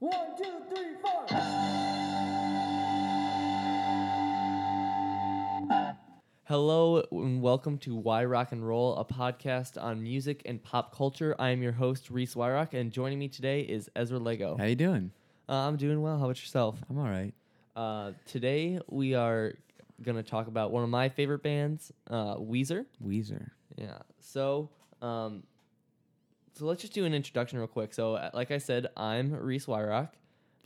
One, two, three, four. Hello and welcome to Why Rock and Roll, a podcast on music and pop culture. I am your host Reese Wyrock, and joining me today is Ezra Lego. How you doing? Uh, I'm doing well. How about yourself? I'm all right. Uh, today we are gonna talk about one of my favorite bands, uh, Weezer. Weezer. Yeah. So, um, so let's just do an introduction real quick. So, uh, like I said, I'm Reese Wyrock.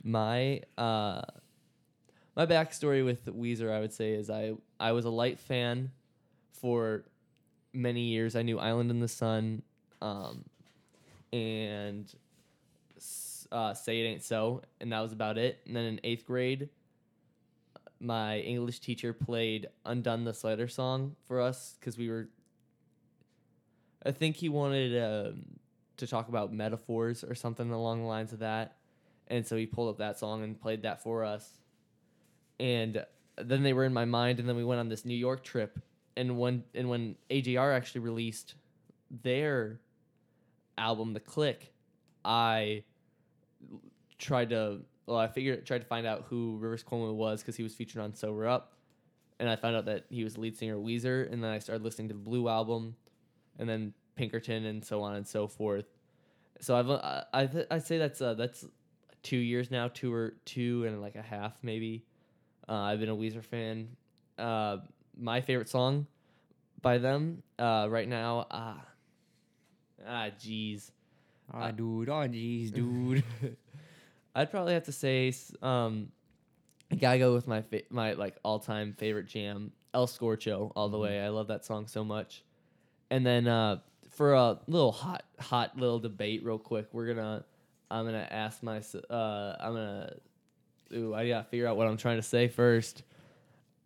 My uh, my backstory with Weezer, I would say, is I I was a light fan for many years. I knew Island in the Sun, um, and uh, Say It Ain't So, and that was about it. And then in eighth grade, my English teacher played Undone the Slider song for us because we were. I think he wanted um, to talk about metaphors or something along the lines of that. And so he pulled up that song and played that for us. And then they were in my mind, and then we went on this New York trip. And when and when AJR actually released their album, The Click, I tried to well, I figured tried to find out who Rivers Cuomo was because he was featured on Sober Up, and I found out that he was lead singer Weezer, and then I started listening to the Blue album, and then Pinkerton, and so on and so forth. So I've uh, I th- I'd say that's uh, that's two years now, two or two and like a half maybe. Uh, I've been a Weezer fan. Uh, my favorite song by them uh, right now, ah, ah, jeez. Ah, dude. Oh, jeez, dude. I'd probably have to say um I gotta go with my fa- my like all time favorite jam, El Scorcho, all the way. I love that song so much. And then uh for a little hot hot little debate real quick, we're gonna I'm gonna ask my uh I'm gonna ooh I gotta figure out what I'm trying to say first.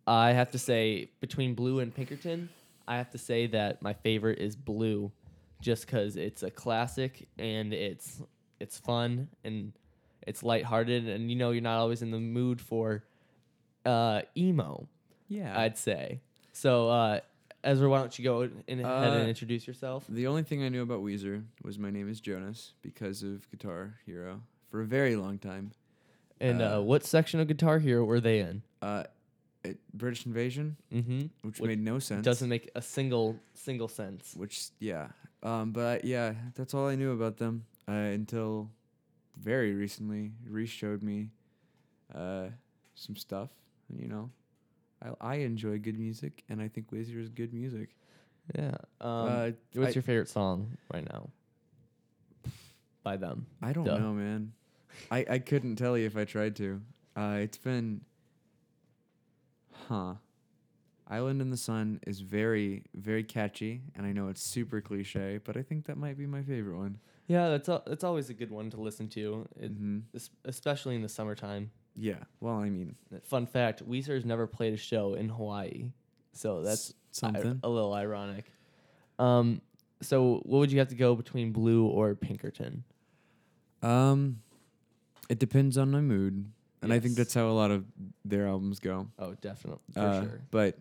I have to say between Blue and Pinkerton, I have to say that my favorite is Blue, just because it's a classic and it's it's fun and it's lighthearted and you know you're not always in the mood for uh emo yeah. i'd say so uh ezra why don't you go in ahead Uh, and introduce yourself the only thing I knew about Weezer was my name is Jonas because of Guitar Hero for a very long time. and uh, uh, what section of guitar hero were they in Uh, it, British Invasion, mm-hmm which Which made no sense. doesn't make a single single sense Which, yeah. Um, but I, yeah, that's all I knew about them uh, until very recently. Reese showed me uh, some stuff. You know, I, I enjoy good music, and I think Weezer is good music. yeah um uh, what's I- your favorite song right now by them I don't Duh. know, man. I, I couldn't tell you if I tried to. Uh, it's been, huh. Island in the Sun is very, very catchy, and I know it's super cliche, but I think that might be my favorite one. yeah that's al- that's always a good one to listen to it, hmm es- especially in the summertime Yeah. Well, I mean, Fun fact: Weezer's never played a show in Hawaii, so that's something. I- a little ironic. Um, so what would you have to go between Blue or Pinkerton? um, it depends on my mood, and I think Yes. that's how a lot of their albums go. Oh, definitely for Uh, sure. But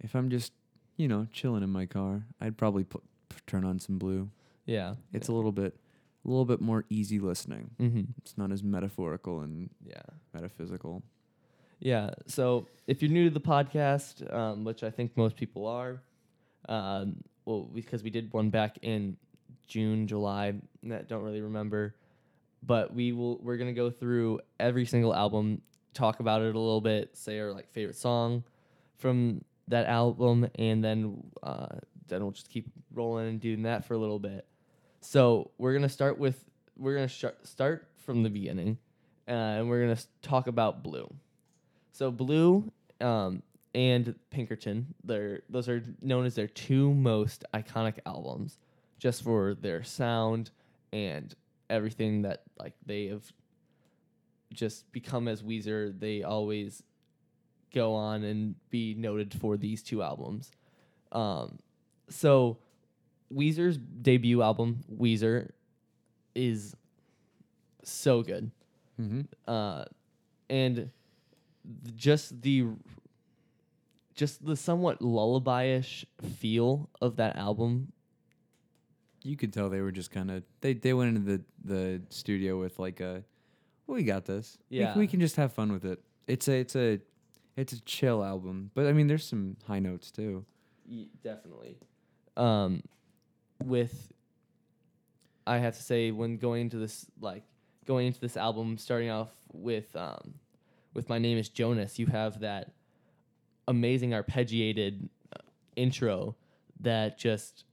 if I'm just, you know, chilling in my car, I'd probably put, p- turn on some Blue. Yeah, It's a little bit, a little bit more easy listening. mm-hmm. It's not as metaphorical and yeah, metaphysical. yeah. So if you're new to the podcast, um, which I think most people are, um, well, because we did one back in June, July, that don't really remember, but we will. We're gonna go through every single album, talk about it a little bit, say our like favorite song from that album, and then uh, then we'll just keep rolling and doing that for a little bit. So we're gonna start with we're gonna sh- start from the beginning, uh, and we're gonna talk about Blue. So Blue um, and Pinkerton, they're those are known as their two most iconic albums, just for their sound and everything that like they have just become as Weezer. They always go on and be noted for these two albums. Um, so Weezer's debut album, Weezer, is so good. Mm-hmm. Uh, and just the just the somewhat lullaby-ish feel of that album You could tell they were just kind of they they went into the the studio with like a we got this. We Yeah. we, can just have fun with it. It's a it's a it's a chill album, but I mean, there's some high notes too. Definitely. Um, with, I have to say, when going into this, like going into this album, starting off with, um, with my name is Jonas, you have that amazing arpeggiated uh, intro that just,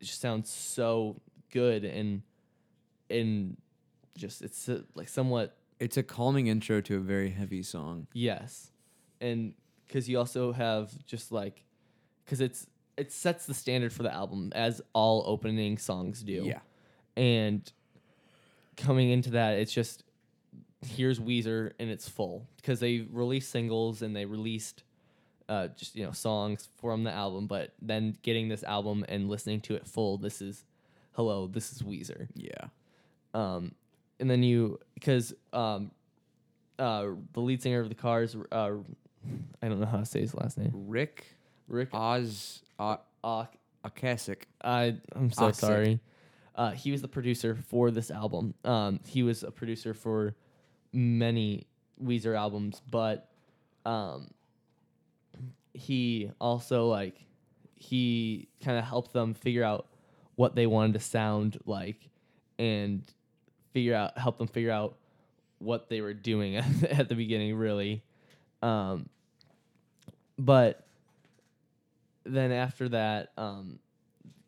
just sounds so good and, and just it's uh, like somewhat It's a calming intro to a very heavy song. Yes, and because you also have just like, because it's it sets the standard for the album as all opening songs do. Yeah. And coming into that, it's just here's Weezer and it's full because they released singles and they released uh, just you know songs from the album, but then getting this album and listening to it full, this is hello, this is Weezer yeah. um, and then you because um, uh, the lead singer of the Cars, uh, I don't know how to say his last name, Rick Rick Oz Ock. Ocasek. I I'm so sorry. Uh, he was the producer for this album. Um, he was a producer for many Weezer albums, but um, he also like he kind of helped them figure out what they wanted to sound like and figure out help them figure out what they were doing at, the- at the beginning really um, but then after that um,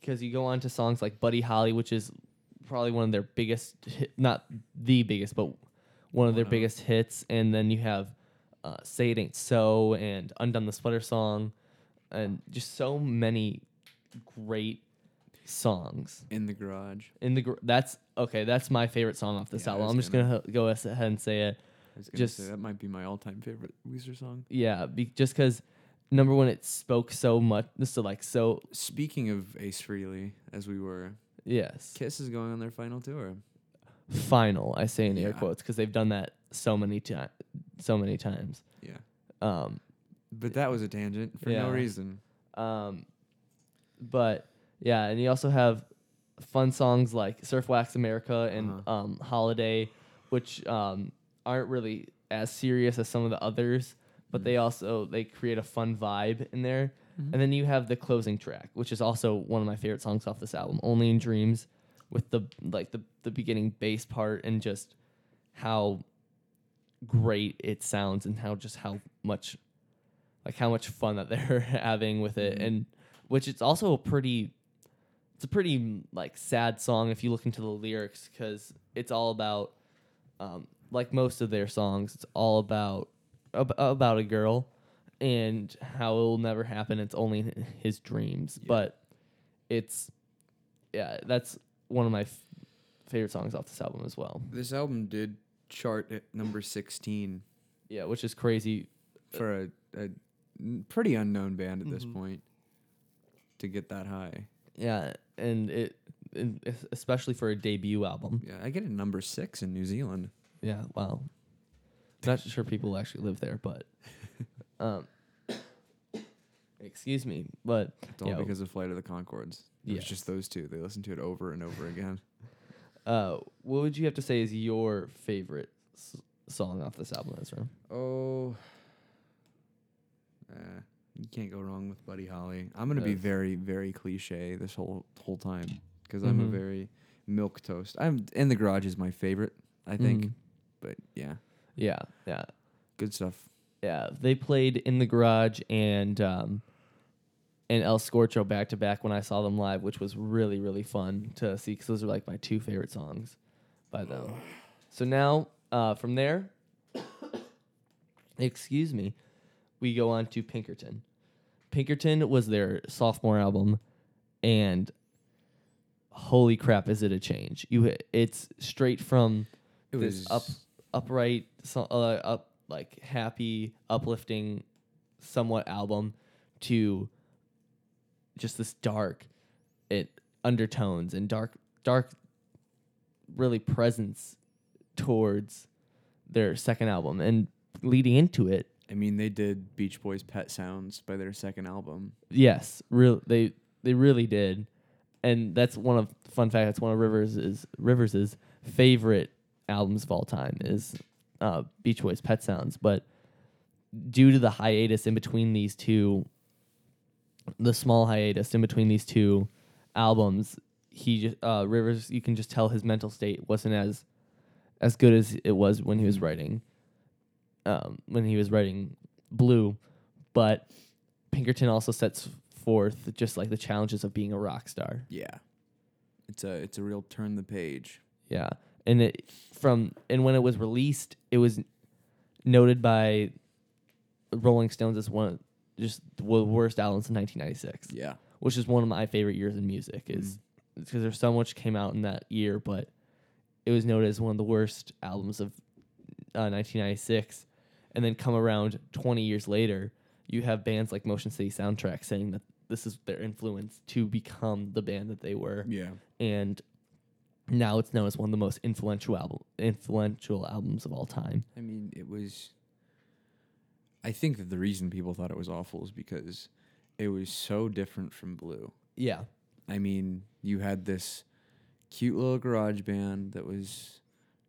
because you go on to songs like Buddy Holly, which is probably one of their biggest, hit, not the biggest, but one of their biggest hits. And then you have uh, Say It Ain't So and Undone the Sweater Song, and just so many great songs In the garage. in the. Gr- that's okay. That's my favorite song off this Yeah, I album. was I'm just gonna- gonna go ahead and say it. I was gonna Just- say that might be my all-time favorite Weezer song. Yeah, be- just because number one, it spoke so much. Is like so. Speaking of Ace Frehley, as we were, Yes. Kiss is going on their final tour. final i say in air Yeah. quotes because they've done that so many times so many times Yeah, um but that was a tangent for Yeah. no reason. um but yeah and you also have fun songs like surf wax america and Uh-huh. um holiday which um aren't really as serious as some of the others but they also they create a fun vibe in there Mhm. and then you have the closing track which is also one of my favorite songs off this album only in dreams with the like the the beginning bass part and just how great it sounds and how just how much like how much fun that they're having with it Mhm. and which it's also a pretty it's a pretty like sad song if you look into the lyrics because it's all about um, like most of their songs it's all about ab- about a girl and how it will never happen it's only his dreams Yeah. but it's yeah that's one of my f- favorite songs off this album as well This album did chart at number 16 yeah which is crazy for a pretty unknown band at this Mhm. point to get that high. yeah and it and especially for a debut album Yeah, I get a number six in New Zealand. Yeah, wow. Not sure people actually live there, but um excuse me, but It's all Yeah. because of Flight of the Conchords. It was Yes. just those two. They listened to it over and over again. uh what would you have to say is your favorite s- song off this album, Ezra? Oh, uh, you can't go wrong with Buddy Holly. I'm gonna be Yes. very, very cliche this whole whole time because I'm a Mhm. very milk toast. I'm in the garage is my favorite, I think. Mhm. But yeah, Yeah, yeah. good stuff. Yeah, they played in the garage and um and El Scorcho back to back when I saw them live, which was really really fun to see because those are like my two favorite songs by them. So now uh, from there, excuse me, we go on to Pinkerton. Pinkerton was their sophomore album, and holy crap, is it a change? You it's straight from It this was up upright, so, uh, up like happy, uplifting, somewhat album to just this dark, it undertones and dark, dark, really presence towards their second album and leading into it. I mean, they did Beach Boys' "Pet Sounds" by their second album. Yes, real they they really did, and that's one of fun fact. That's one of Rivers is Rivers's favorite albums of all time is uh, Beach Boys' Pet Sounds, but due to the hiatus in between these two, the small hiatus in between these two albums, he just uh, Rivers. You can just tell his mental state wasn't as as good as it was when he was writing. Um, when he was writing Blue, but Pinkerton also sets forth just like the challenges of being a rock star. Yeah. It's a it's a real turn the page. Yeah, and it from and when it was released, it was noted by Rolling Stones as one of just the worst albums in 1996, Yeah. which is one of my favorite years in music. Is because there's so much came out in that year, but it was noted as one of the worst albums of uh, 1996. And then come around 20 years later, you have bands like Motion City Soundtrack saying that this is their influence to become the band that they were Yeah. and now it's known as one of the most influential album influential albums of all time. I mean, it was. I think that the reason people thought it was awful is because it was so different from Blue. Yeah. I mean, you had this cute little garage band that was,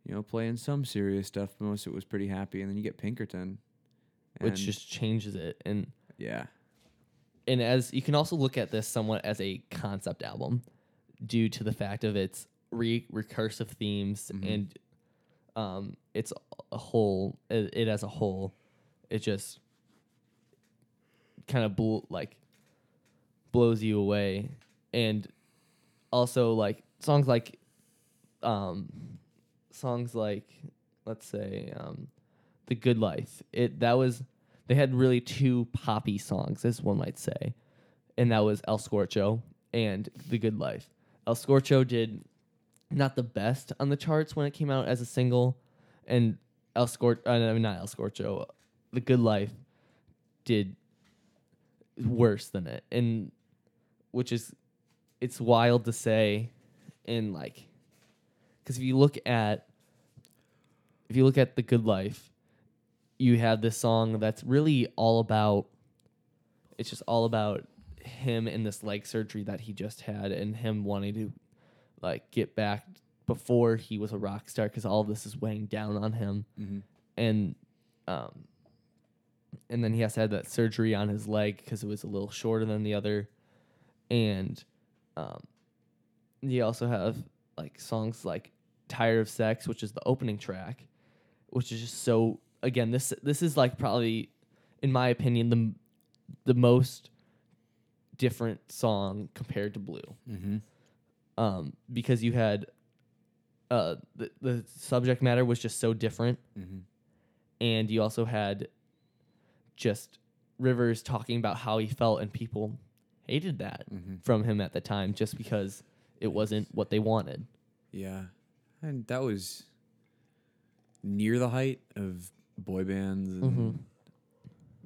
you know, playing some serious stuff, but most of it was pretty happy. And then you get Pinkerton, Which just changes it. And yeah, and as you can also look at this somewhat as a concept album due to the fact of its re- recursive themes Mhm. and um it's a whole it, it as a whole it just kind of bl- like blows you away. And also like songs like um songs like let's say um the good life it that was they had really two poppy songs as one might say. And that was el scorcho and the good life. El scorcho did not the best on the charts when it came out as a single. And el scorcho uh, no, not el scorcho the good life did worse than it. And which is it's wild to say in like because if you look at if you look at the good life you have this song that's really all about it's just all about him and this leg surgery that he just had and him wanting to like get back before he was a rock star because all this is weighing down on him mm-hmm. and um and then he has to have that surgery on his leg because it was a little shorter than the other and um you also have like songs like tired of sex which is the opening track which is just so again this this is like probably in my opinion the the most different song compared to blue Mm-hmm. Um because you had uh the, the subject matter was just so different Mm-hmm. and you also had just Rivers talking about how he felt, and people hated that Mm-hmm. from him at the time just because it wasn't what they wanted. Yeah, and that was near the height of boy bands and Mhm.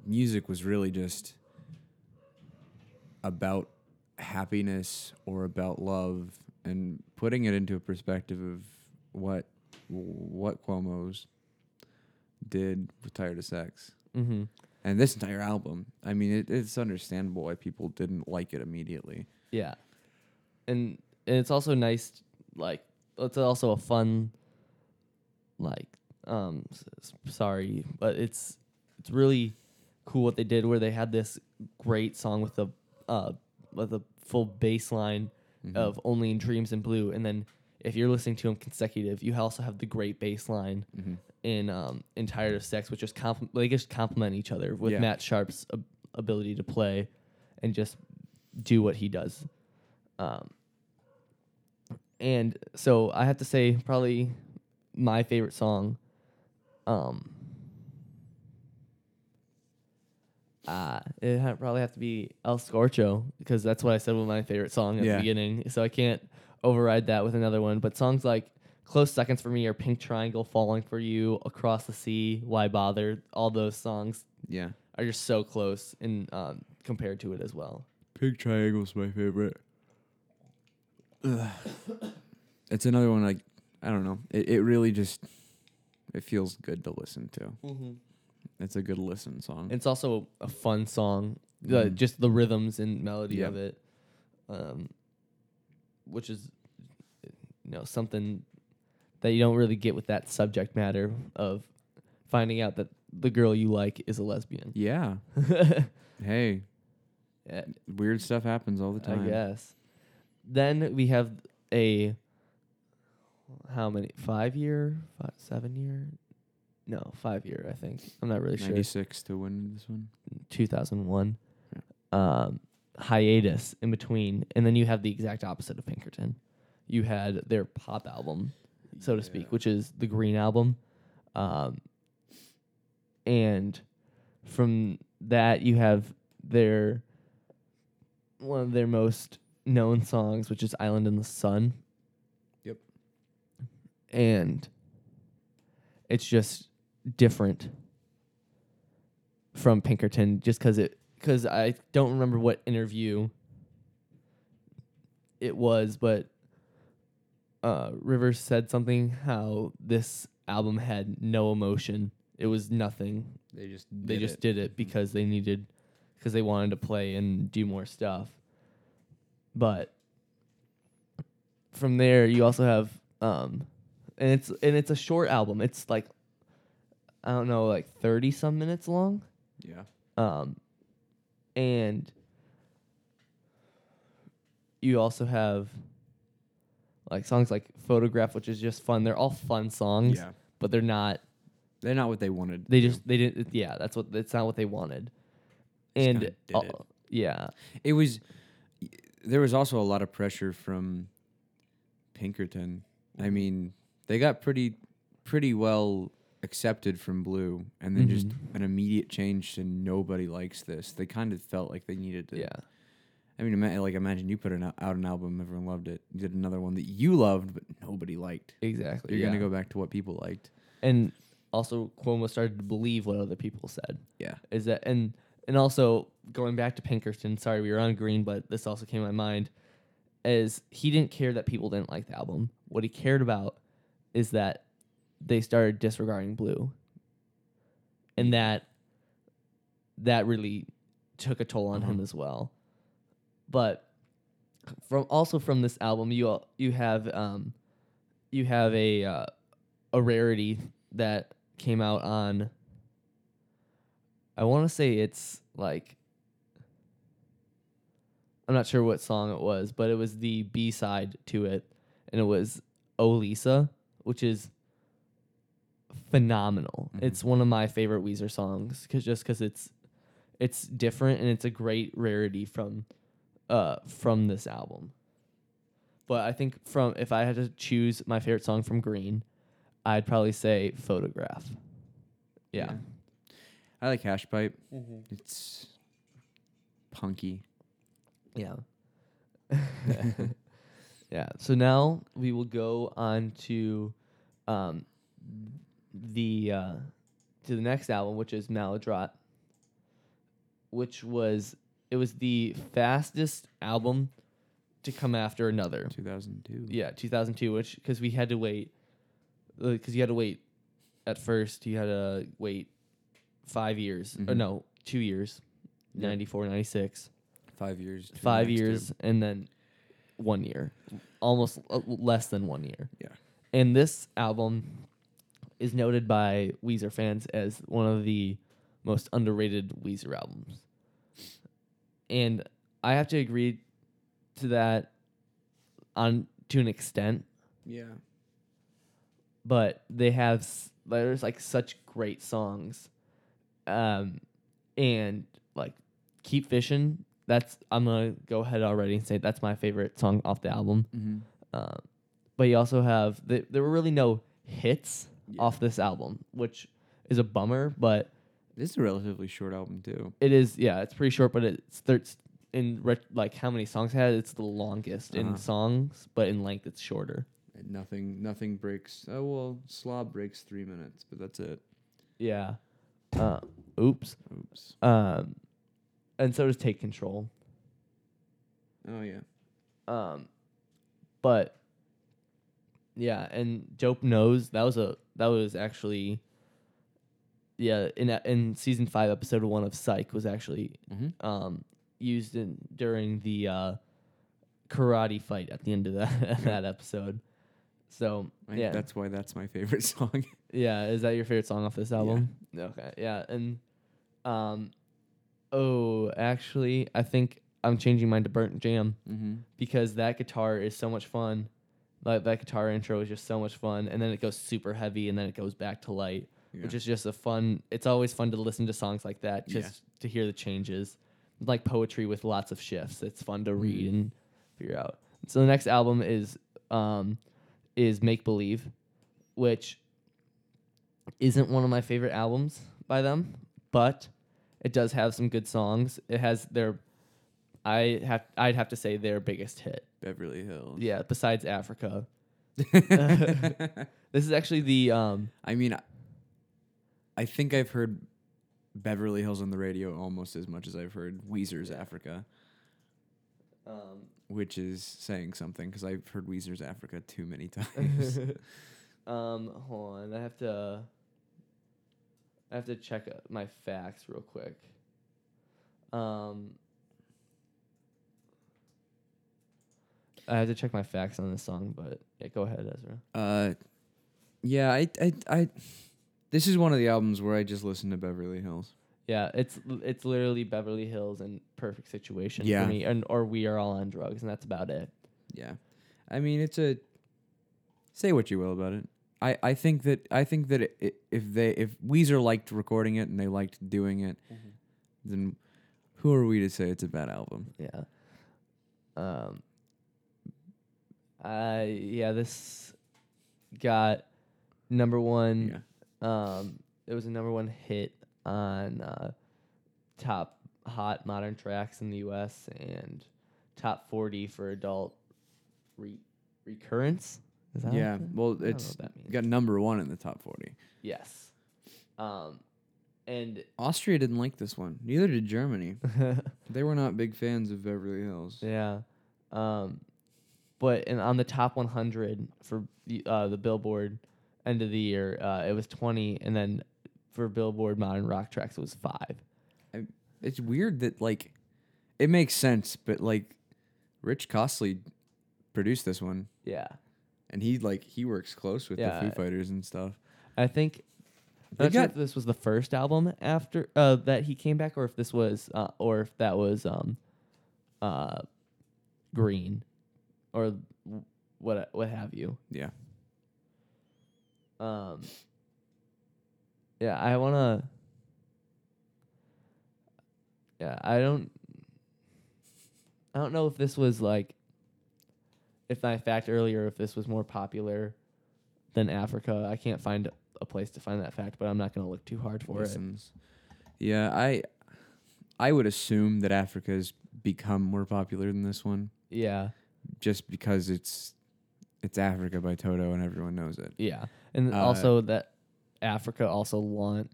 music was really just about happiness or about love and putting it into a perspective of what what Cuomo's did with Tired of Sex. Mm-hmm. And this entire album, I mean, it, it's understandable why people didn't like it immediately. Yeah, and and it's also nice, like it's also a fun, like um, s- sorry, but it's it's really cool what they did where they had this great song with a uh with a full bass line Mhm. of Only in Dreams and Blue, and then if you're listening to them consecutive, you also have the great bass line Mhm. in um in Tired of Sex, which just compl- they just complement each other with Yeah. Matt Sharp's ab- ability to play and just do what he does. Um, and so I have to say, probably my favorite song. Um, uh, it ha- probably have to be El Scorcho because that's what I said was my favorite song at Yeah. the beginning. So I can't override that with another one. But songs like close seconds for me are Pink Triangle, Falling for You, Across the Sea, Why Bother. All those songs Yeah. are just so close in um, compared to it as well. Pig Triangle's my favorite. it's another one like I don't know. It it really just it feels good to listen to. Mm-hmm. It's a good listen song. It's also a fun song. The, Mhm. just the rhythms and melody Yeah. of it, um, which is you know something that you don't really get with that subject matter of finding out that the girl you like is a lesbian. Yeah. Hey, Yeah, weird stuff happens all the time. I guess. Then we have a how many five year, five, seven year, no five year. I think I'm not really sure. 96 to win this one. 2001 um, hiatus in between, and then you have the exact opposite of Pinkerton. You had their pop album, so to Yeah. speak, which is the Green album, um, and from that you have their one of their most known songs, which is "Island in the Sun." Yep. and it's just different from Pinkerton just because it because I don't remember what interview it was, but uh, Rivers said something how this album had no emotion. It was nothing. They just They just it. did it because they needed because they wanted to play and do more stuff. But from there, you also have um, and it's and it's a short album. It's like I don't know, like thirty some minutes long. Yeah. Um, and you also have like songs like "Photograph," which is just fun. They're all fun songs, Yeah. but they're not. They're not what they wanted. They just they didn't. Yeah, that's what. That's not what they wanted. Just And uh, it. yeah, It was. There was also a lot of pressure from Pinkerton. I mean, they got pretty, pretty well accepted from Blue, and then just Mhm. an immediate change to nobody likes this. They kind of felt like they needed to. yeah, I mean, ima- like imagine you put an, out an album, everyone loved it. You did another one that you loved, but nobody liked. exactly. You're yeah. gonna go back to what people liked. and also Cuomo started to believe what other people said. Yeah. is that and and also going back to Pinkerton. Sorry, we were on Green, but this also came to my mind. Is he didn't care that people didn't like the album. What he cared about is that they started disregarding Blue, and that that really took a toll on him Uh-huh. as well. But from also from this album, you al- you have um, you have a uh, a rarity that came out on I want to say it's like I'm not sure what song it was, but it was the B side to it, and it was "Oh Lisa," which is phenomenal. Mhm. It's one of my favorite Weezer songs, cause just because it's it's different and it's a great rarity from uh from this album. But I think from if I had to choose my favorite song from Green, I'd probably say "Photograph." Yeah. I like Hash Pipe. It's punky. Yeah. yeah. So now we will go on to um the uh to the next album which is Maladroit which was it was the fastest album to come after another. 2002. Yeah, 2002 which cuz we had to wait cuz you had to wait at first you had to wait 5 years or Mhm. no, 2 years. Yep. 94 96 Five years. five years two. and then one year, almost uh, less than one year. Yeah. And this album is noted by Weezer fans as one of the most underrated Weezer albums. And I have to agree to that on to an extent, Yeah. but they have there's like such great songs. Um and like Keep Fishing, that's I'm going to go ahead already and say that's my favorite song off the album. Mm-hmm. Um, but you also have the, there were really no hits Yeah. off this album, which is a bummer. But This is a relatively short album too. it is yeah, it's pretty short, but it's thir- in ret- like how many songs it had. It's the longest in Uh-huh. songs, but in length it's shorter. And nothing. Nothing breaks. Oh well, Slob breaks three minutes, but that's it. Yeah. Uh, oops. Oops. Um, and so does Take Control. Oh yeah. Um, but yeah, and Dope Nose that was a that was actually yeah in in season five episode one of Psych was actually Mm-hmm. um used in during the uh, karate fight at the end of that that episode. So I- yeah, That's why that's my favorite song. yeah. Is that your favorite song off this album? Okay, yeah, and um, oh, actually, I think I'm changing mine to Burndt Jamb mm-hmm. because that guitar is so much fun. Like that guitar intro is just so much fun, and then it goes super heavy, and then it goes back to light, which is just a fun. It's always fun to listen to songs like that, Yeah. just to hear the changes, like poetry with lots of shifts. It's fun to read Mhm. and figure out. So the next album is um, is Make Believe, which isn't one of my favorite albums by them, but it does have some good songs. It has their, I have I'd have to say their biggest hit. Beverly Hills. Yeah, besides Africa. This is actually the um I mean, I, think I've heard Beverly Hills on the radio almost as much as I've heard Weezer's Africa, um which is saying something because I've heard Weezer's Africa too many times. um hold on, I have to I have to check uh, my facts real quick. Um I have to check my facts on this song, but yeah, go ahead, Ezra. uh, yeah, I, I, I, this is one of the albums where I just listen to Beverly Hills. Yeah, it's it's literally Beverly Hills and Perfect Situation Yeah. for me, and or We Are All on Drugs, and that's about it. Yeah, I mean, it's a. Say what you will about it. I, I think that I think that it, it, if they if Weezer liked recording it and they liked doing it, then who are we to say it's a bad album? Yeah. Um. I yeah this got number one. Yeah. Um, it was a number one hit on uh, top hot modern tracks in the U.S. and top forty for adult re- recurrence. Is that Yeah, well, it's got number one in the top forty. yes. Um, and Austria didn't like this one. Neither did Germany. They were not big fans of Beverly Hills. Yeah. Um, but and on the top 100 for the, uh, the Billboard end of the year, uh, it was 20, and then for Billboard Modern Rock Tracks, it was five. It's weird that like, it makes sense, but like, Rich Costley produced this one, Yeah. and he like he works close with Yeah. the Foo Fighters and stuff. I think. I'm not sure if this was the first album after uh, that he came back, or if this was, uh, or if that was um, uh, Green, or what what have you. Yeah. Um. Yeah, I wanna. Yeah, I don't. I don't know if this was like. If my fact earlier, if this was more popular than Africa, I can't find a place to find that fact, but I'm not gonna look too hard for it. Yeah, I I would assume that Africa's become more popular than this one Yeah, just because it's it's Africa by Toto and everyone knows it. yeah, and Uh, also that Africa also launch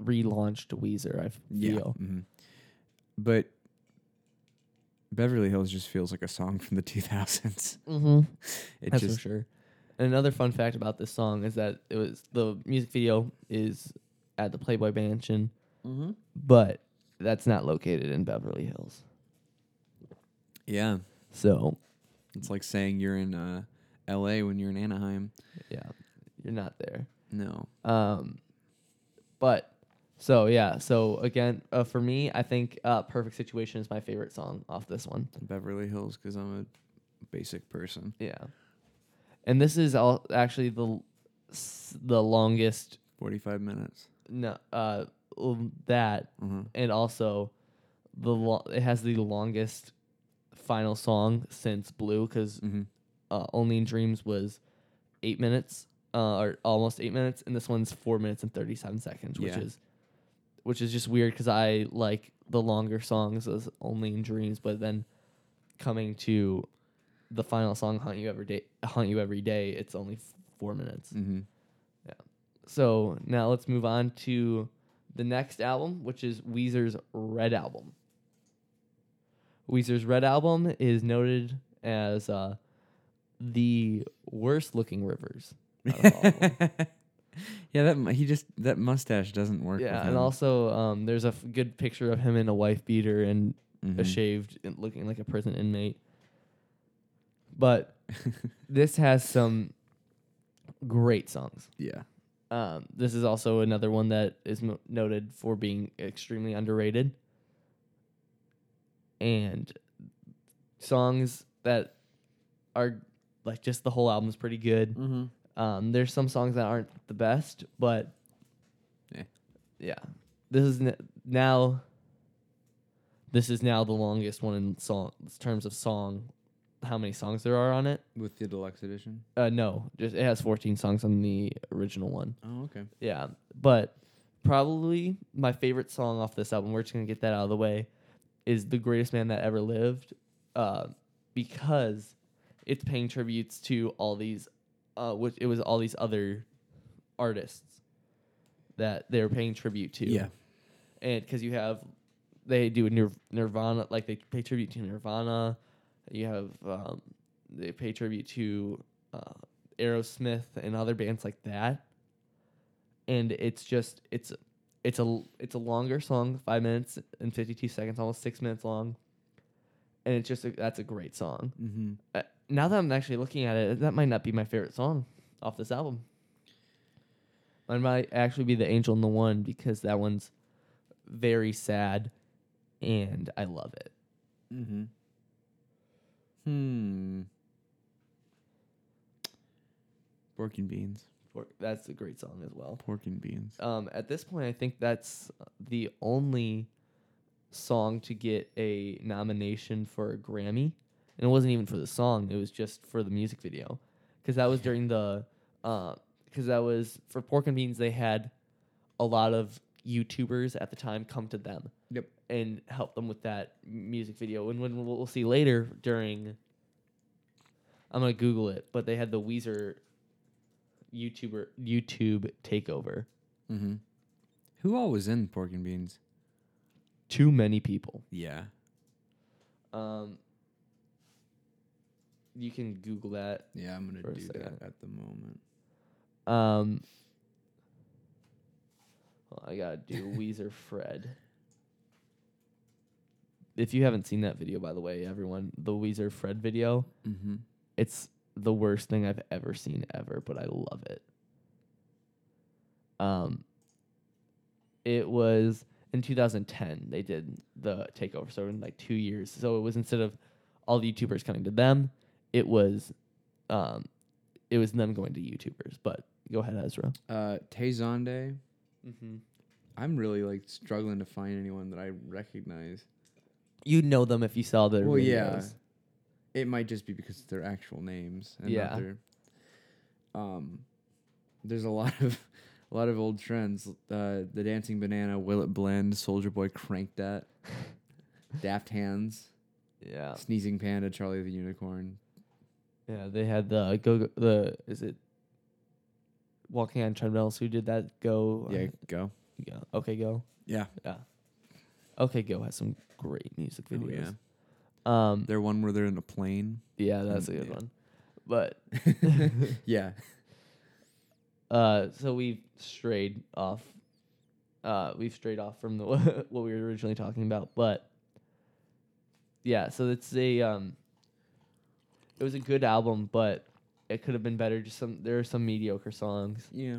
relaunched Weezer. I feel. hmm But Beverly Hills just feels like a song from the 2000s. Mm-hmm. It That's just for sure. And another fun fact about this song is that it was the music video is at the Playboy Mansion, Mm-hmm. but that's not located in Beverly Hills. Yeah. So It's like saying you're in uh, LA when you're in Anaheim. yeah, you're not there. No. Um, but so yeah, so again, uh, for me, I think uh, "Perfect Situation" is my favorite song off this one. Beverly Hills because I'm a basic person. Yeah, and this is all actually the the longest. 45 minutes. No, uh, that Mm-hmm. and also the lo- it has the longest final song since Blue because Mm-hmm. uh, Only in Dreams was eight minutes, uh, or almost eight minutes, and this one's four minutes and thirty seven seconds, which Yeah. is which is just weird because I like the longer songs as Only in Dreams, but then coming to the final song, Hunt You Every Day, Hunt You Every Day, it's only f- four minutes. Mm-hmm. So now let's move on to the next album, which is Weezer's Red Album. Weezer's Red Album is noted as uh, the worst looking rivers. out of all of them. yeah, that mu- he just that mustache doesn't work. yeah, with and also um, there's a f- good picture of him in a wife beater and a Mhm. shaved, and looking like a prison inmate. But this has some Great songs. Yeah. Um, this is also another one that is mo- noted for being extremely underrated. And songs that are like just the whole album is pretty good. Mm-hmm. Um, there's some songs that aren't the best, but Yeah. yeah, this is n- now. This is now the longest one in song terms of song. How many songs there are on it? With the deluxe edition. Uh, no, just it has 14 songs on the original one. Oh, okay. Yeah, but probably my favorite song off this album. We're just gonna get that out of the way. Is the greatest man that ever lived, uh, because it's paying tributes to all these, uh, which it was all these other artists that they were paying tribute to. Yeah. and because you have, they do Nir- Nirvana, like they pay tribute to Nirvana. You have um, they pay tribute to uh, Aerosmith and other bands like that. And it's just it's it's a it's a longer song, five minutes and fifty two seconds, almost six minutes long. And it's just a, that's a great song. Mm-hmm. Uh, now that I'm actually looking at it, that might not be my favorite song off this album. Mine might actually be the Angel and the One because that one's very sad, and I love it. Mm-hmm. Hmm. Pork and beans. For- That's a great song as well. Pork and beans. Um, at this point, I think that's the only song to get a nomination for a Grammy, and it wasn't even for the song; it was just for the music video, because that was during the, because that was for Pork and Beans. They had a lot of YouTubers at the time come to them Yep. and help them with that music video. And when we'll see later during, I'm gonna Google it, but they had the Weezer YouTuber YouTube takeover. Mm-hmm. Who all was in pork and beans? Too many people. Yeah. Um, you can Google that. Yeah, I'm gonna do that at the moment. Um, well, I gotta do Weezer Fred. If you haven't seen that video, by the way, everyone, the Weezer Fred video, Mm-hmm. it's the worst thing I've ever seen ever, but I love it. Um, it was in 2010 they did the takeover, so in like two years. So it was instead of all the YouTubers coming to them, it was, um, it was them going to YouTubers. But go ahead, Ezra. Uh, Tay Zonday. Mm-hmm. I'm really like struggling to find anyone that I recognize. You'd know them if you saw their Well, videos. yeah. It might just be because their actual names. And Yeah. Not their, um, there's a lot of, a lot of old trends. Uh, the Dancing Banana, Will It Blend, Soldier Boy, Crank That, Daft Hands, Yeah. Sneezing Panda, Charlie the Unicorn. Yeah, they had the go, go the is it walking on treadmills who did that go Yeah, uh, go. go okay go Yeah. yeah okay go has some great music Oh, videos yeah. Um They're one where they're in a plane. yeah that's a good yeah. one but yeah. uh so we've strayed off uh we've strayed off from the what we were originally talking about but yeah so it's a um it was a good album but it could have been better just some there are some mediocre songs Yeah.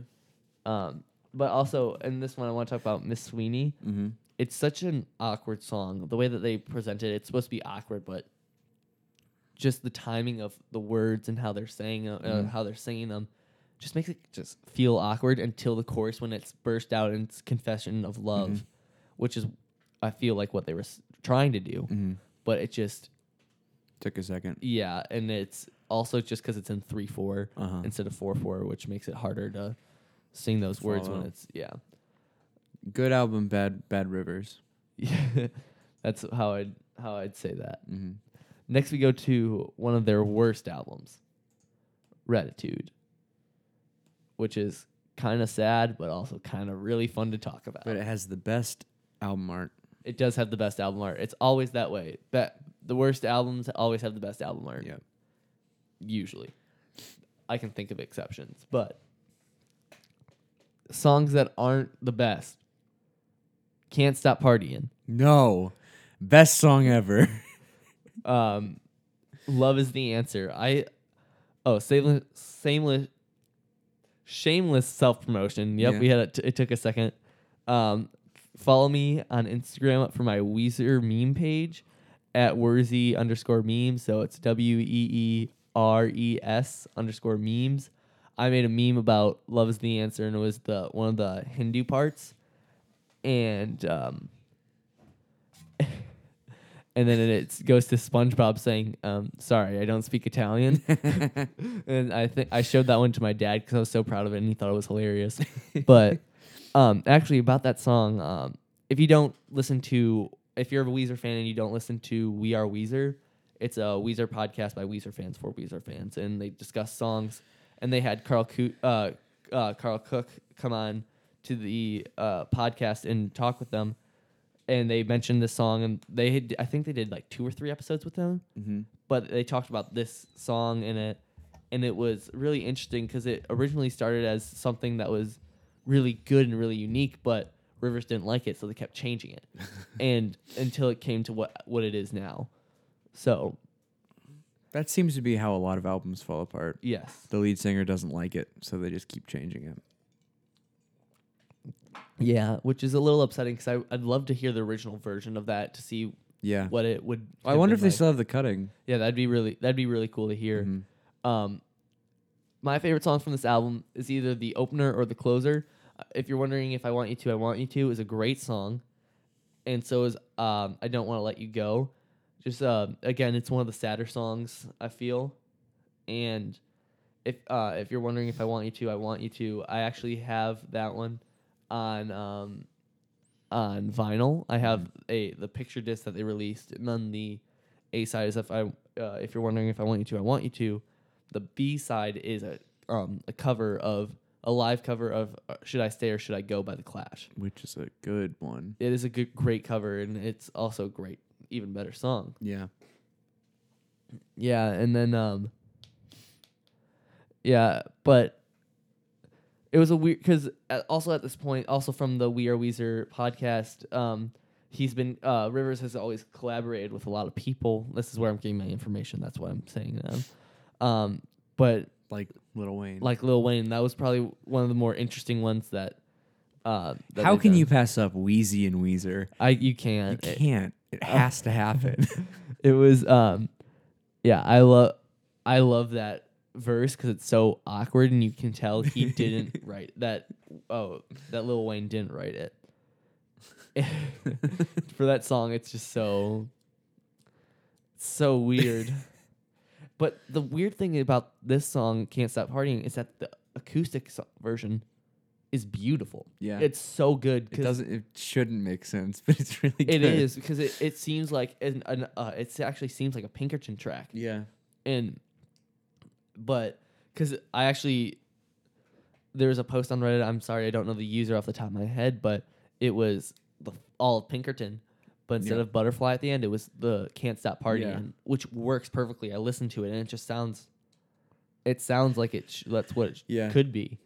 Um, but also in this one, I want to talk about Miss Sweeney. Mm-hmm. It's such an awkward song. The way that they present it, it's supposed to be awkward, but just the timing of the words and how they're saying uh, Mhm. how they're singing them just makes it just feel awkward until the chorus when it's burst out and it's confession of love, Mhm. which is I feel like what they were s- trying to do, Mm-hmm. but it just Took a second. yeah, and it's also just because it's in three four Uh huh. instead of four four, which makes it harder to sing those words when it's yeah. Good album, bad bad rivers. Yeah, that's how I'd how I'd say that. Mm-hmm. Next, we go to one of their worst albums, Raditude, which is kind of sad, but also kind of really fun to talk about. But it has the best album art. it does have the best album art. It's always that way. But the worst albums always have the best album art. Yeah. Usually, I can think of exceptions, but songs that aren't the best. Can't stop partying. No. Best song ever. Um, love is the answer. I oh shameless shameless shameless self promotion. Yep, Yeah. we had it. T- it took a second. Um, follow me on Instagram for my Weezer meme page at Worzy underscore memes. So it's W E E R E S underscore memes. I made a meme about love is the answer, and it was the one of the Hindu parts, and um, and then it goes to SpongeBob saying, um, "Sorry, I don't speak Italian." and I think I showed that one to my dad because I was so proud of it, and he thought it was hilarious. but um, actually, about that song, um, if you don't listen to, if you're a Weezer fan and you don't listen to We Are Weezer, it's a Weezer podcast by Weezer fans for Weezer fans, and they discuss songs. And they had Carl Coo- uh, uh, Karl Koch come on to the uh, podcast and talk with them, and they mentioned this song, and they had, I think they did like two or three episodes with them. Hmm but they talked about this song in it. And it was really interesting because it originally started as something that was really good and really unique but rivers didn't like it so they kept changing it. And until it came to what what it is now. So. That seems to be how a lot of albums fall apart. yes. The lead singer doesn't like it, so they just keep changing it. Yeah which is a little upsetting because i'd love to hear the original version of that to see Yeah. what it would I have wonder been if they like. still have the cutting. yeah that'd be really that'd be really cool to hear Mhm. Um, my favorite song from this album is either the opener or the closer. Uh, If you're wondering if I want you to, I want you to is a great song, and so is um, I don't want to let you go. Just uh, again, it's one of the sadder songs I feel, and if uh, if you're wondering if I want you to, I want you to. I actually have that one on um, on vinyl. I have a the picture disc that they released, and then the A side is if I uh, if you're wondering if I want you to, I want you to. The B side is a um a cover of a live cover of uh, Should I Stay or Should I Go by the Clash. Which is a good one. It is a good great cover and it's also a great even better song. Yeah. Yeah, and then um yeah, but it was a weird because also at this point, also from the We Are Weezer podcast, um, he's been uh, Rivers has always collaborated with a lot of people. This is where I'm getting my information. That's why I'm saying that. Um, but Like Little Wayne. like Lil Wayne, that was probably one of the more interesting ones that. Uh, that How can done. you pass up Weezy and Weezer? I you You can't. It- can't. It has to happen. it was um yeah i love i love that verse because it's so awkward and you can tell he didn't write that oh that Lil wayne didn't write it for that song it's just so so weird but the weird thing about this song can't stop partying is that the acoustic so- version is beautiful yeah. it's so good it doesn't. It shouldn't make sense, but it's really. it good. is because it, it seems like an, an uh, it actually seems like a pinkerton track Yeah. and but because I actually there was a post on Reddit. I'm sorry, I don't know the user off the top of my head, but it was the all of Pinkerton. But instead Yeah. of butterfly at the end, it was the can't stop partying, Yeah. which works perfectly. I listened to it and it just sounds, it sounds like it. Sh- that's what it Yeah. could be.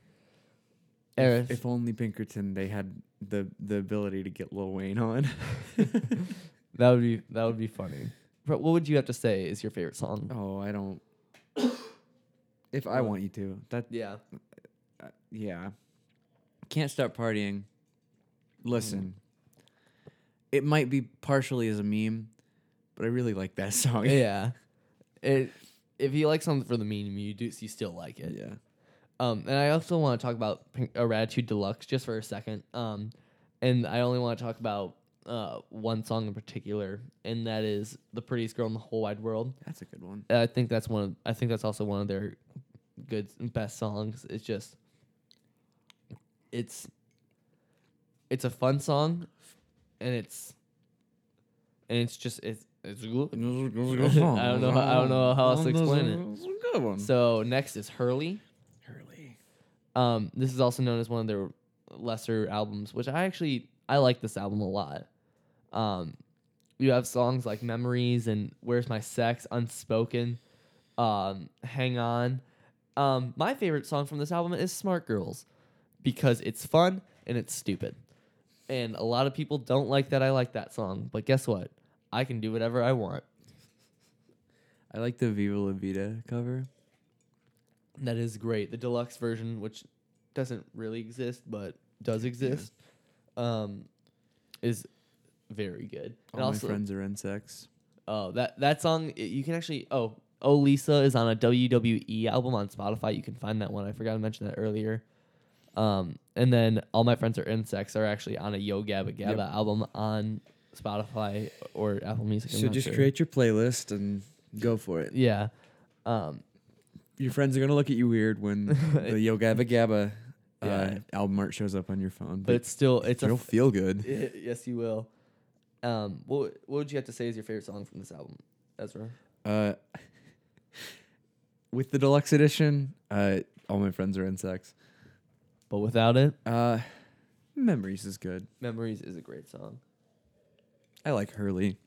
If, if only Pinkerton they had the the ability to get Lil Wayne on. that would be that would be funny. But what would you have to say is your favorite song? oh, I don't. If I want you to, that Yeah, uh, yeah. Can't stop partying. Listen, it might be partially as a meme, but I really like that song. yeah. It if you like something for the meme, you do you still like it. yeah. Um, and I also want to talk about Pink, uh, Raditude Deluxe just for a second. Um, and I only want to talk about uh, one song in particular, and that is "The Prettiest Girl in the Whole Wide World." That's a good one. I think that's one. Of, I think that's also one of their good best songs. It's just, it's, it's a fun song, and it's, and it's just it's it's. I I don't know how- I don't know how else to explain it. It's a good one. So next is Hurley. Hurley. Um, this is also known as one of their lesser albums, which I actually I like this album a lot. Um, you have songs like Memories and Where's My Sex, Unspoken, um, Hang On. Um, my favorite song from this album is Smart Girls because it's fun and it's stupid. And a lot of people don't like that I like that song, but guess what? I can do whatever I want. I like the Viva La Vida cover. That is great. The deluxe version, which doesn't really exist but does exist, um, is very good. And All also, my friends are insects. oh that that song i- you can actually oh oh Lisa is on a WWE album on Spotify. You can find that one. I forgot to mention that earlier. Um, and then all my friends are insects are actually on a Yo Gabba Gabba Yep. album on Spotify or Apple Music. I'm So just sure. create your playlist and go for it. Yeah. Um, Your friends are gonna look at you weird when the Yo Gabba Gabba uh, Yeah. album art shows up on your phone, but it's still it's a you'll f- feel good. yes you will. Um, what what would you have to say is your favorite song from this album, Ezra? Uh, with the deluxe edition, uh, all my friends are insects. But without it, Uh, memories is good. Memories is a great song. I like Hurley.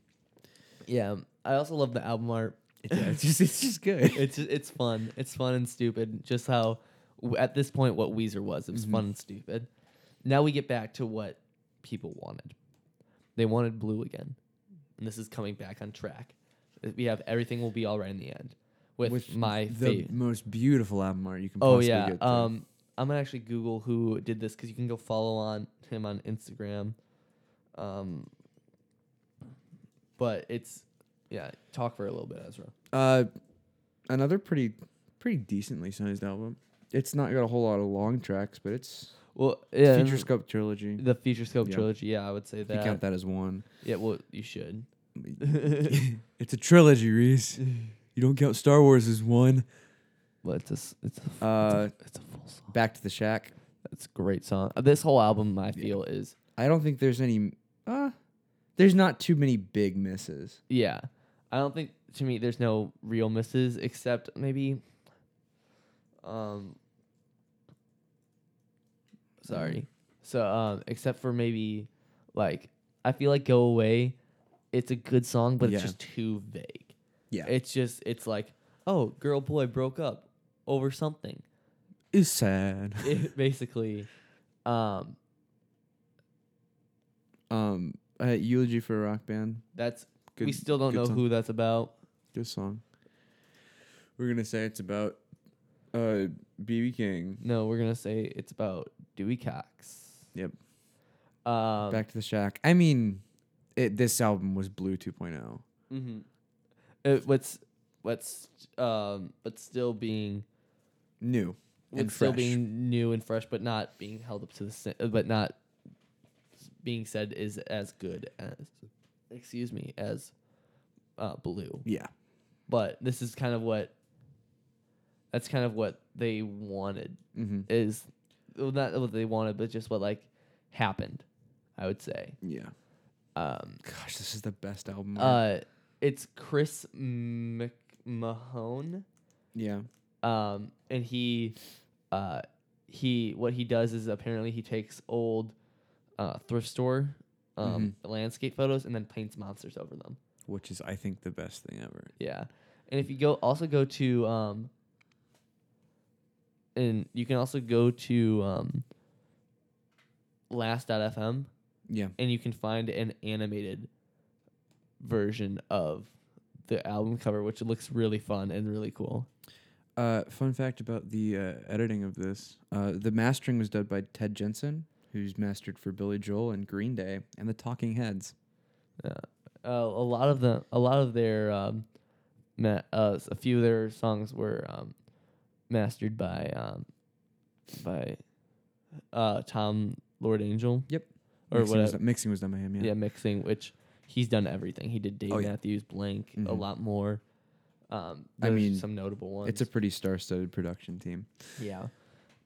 Yeah, I also love the album art. Yeah, it's just it's just good. It's it's fun. It's fun and stupid. Just how w- at this point what Weezer was. It was Mhm. fun and stupid. Now we get back to what people wanted. They wanted blue again, and this is coming back on track. We have everything will be all right in the end with, my the favorite. most beautiful album art you can. Oh possibly yeah. Get. Um, I'm gonna actually Google who did this because you can go follow on him on Instagram. Um, but it's yeah. Talk for a little bit, Ezra. Uh, another pretty pretty decently sized album. It's not got a whole lot of long tracks, but it's Well, yeah, Futurescope trilogy. the Futurescope Yeah. trilogy. Yeah, I would say If you that. count that as one. Yeah, well, you should. it's a trilogy, Reese. You don't count Star Wars as one. But it's a s- it's a, f- Uh, it's, a it's a full song. Back to the Shack. That's a great song. Uh, This whole album, I Yeah. feel, is I don't think there's any. Uh, there's not too many big misses. yeah. I don't think to me there's no real misses except maybe. Um. Sorry. So um, except for maybe, like I feel like "Go Away," it's a good song, but Yeah. it's just too vague. Yeah, It's just it's like, oh, girl boy broke up over something. it's sad. It, basically, um, um, uh, eulogy for a rock band. that's Good, we still don't know song. who that's about. Good song. We're gonna say it's about uh BB King. No, we're gonna say it's about Dewey Cox. Yep. Um, Back to the Shack. I mean, it, this album was Blue 2.0. mhm. It, what's what's um, but still being New. And still fresh. being new and fresh, but not being held up to the sa- uh, but not being said is as good as excuse me as uh, blue. Yeah. But this is kind of what that's kind of what they wanted Mm-hmm. is well, not what they wanted, but just what like happened. I would say. Yeah. Um, Gosh, this is the best album. uh, it's Chris McMahon. yeah. um, and he, uh, he what he does is apparently he takes old, uh, thrift store, um, landscape photos and then paints monsters over them. Which is, I think, the best thing ever. Yeah, and if you go also go to um, and you can also go to um, last.fm Yeah. and you can find an animated version of the album cover, which looks really fun and really cool. Uh, fun fact about the uh, editing of this: uh, the mastering was done by Ted Jensen, who's mastered for Billy Joel and Green Day and the Talking Heads. Uh, a lot of the a lot of their um, ma- uh, a few of their songs were um, mastered by um, by uh, Tom Lord-Alge. Yep. Or mixing, was, whatever. mixing was done by him. Yeah. Yeah. mixing, which he's done everything. He did Dave Oh, yeah. Matthews, Blink, a Mhm. lot more. Um, I mean, some notable ones. It's a pretty star-studded production team, yeah.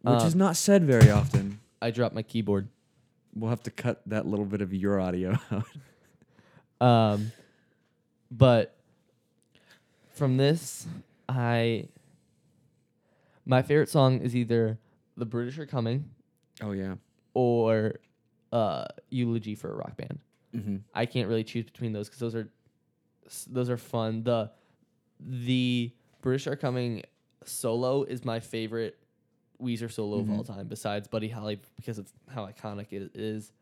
which is Um, not said very often. I dropped my keyboard. We'll have to cut that little bit of your audio out. Um, but from this, I my favorite song is either "The British Are Coming" oh yeah. or uh, "Eulogy for a Rock Band." Mm-hmm. I can't really choose between those because those are those are fun. The the British Are Coming solo is my favorite Weezer solo of all Mhm. time, besides Buddy Holly because of how iconic it is.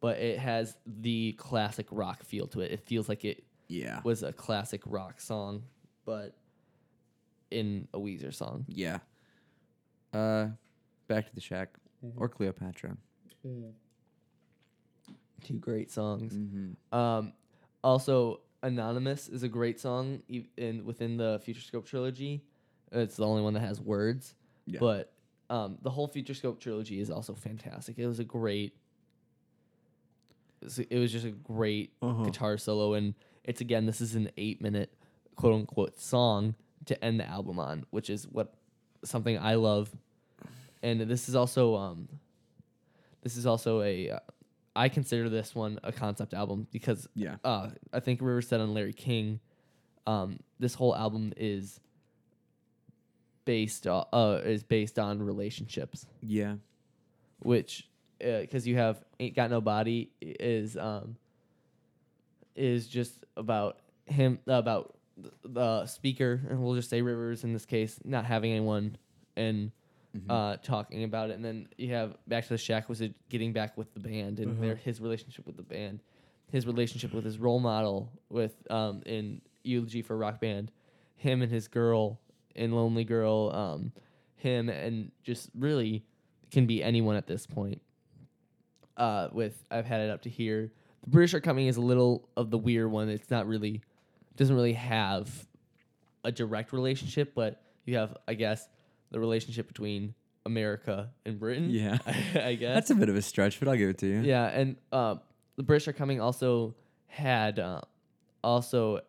But it has the classic rock feel to it. It feels like it Yeah. was a classic rock song, but in a Weezer song. Yeah. Uh, back to the shack. or Cleopatra. Two great songs. Mm-hmm. Um, also, Anonymous is a great song e- in within the Futurescope trilogy. It's the only one that has words, Yeah. but um, the whole Futurescope trilogy is also fantastic. It was a great. It was, it was just a great Uh-huh. guitar solo, and it's again this is an eight minute quote unquote song to end the album on, which is what something I love. And this is also um, this is also a uh, I consider this one a concept album because Yeah. uh, I think River said on Larry King, um, this whole album is based uh, uh is based on relationships, Yeah. which because you have ain't got no body is um is just about him about the speaker and we'll just say Rivers in this case not having anyone and Mhm. uh, talking about it, and then you have Back to the Shack was it getting back with the band and Uh-huh. their his relationship with the band, his relationship with his role model with um in Eulogy for Rock Band, him and his girl in Lonely Girl, um, him and just really can be anyone at this point. Uh, with I've had it up to here. The British are coming is a little of the weird one. It's not really doesn't really have a direct relationship, but you have I guess the relationship between America and Britain. Yeah. I guess That's a bit of a stretch, but I'll give it to you. yeah, and uh, the British are coming also had uh, also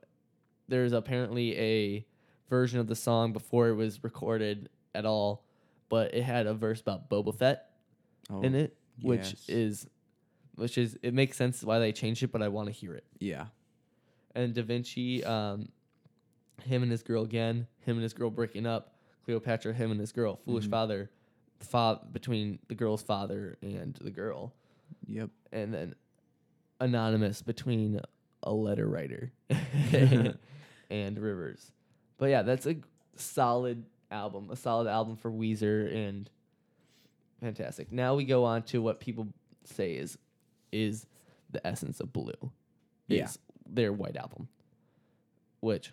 there's apparently a version of the song before it was recorded at all, but it had a verse about Boba Fett Oh, in it, which yes. is which is it makes sense why they changed it, but I want to hear it. Yeah. And Da Vinci, um, him and his girl again, him and his girl breaking up, Cleopatra, him and his girl, foolish Mhm. father, fa- between the girl's father and the girl Yep. and then anonymous between a letter writer and Rivers. But yeah, that's a solid album, a solid album for Weezer and fantastic. Now we go on to what people say is is the essence of blue. Yeah. Is their white album. Which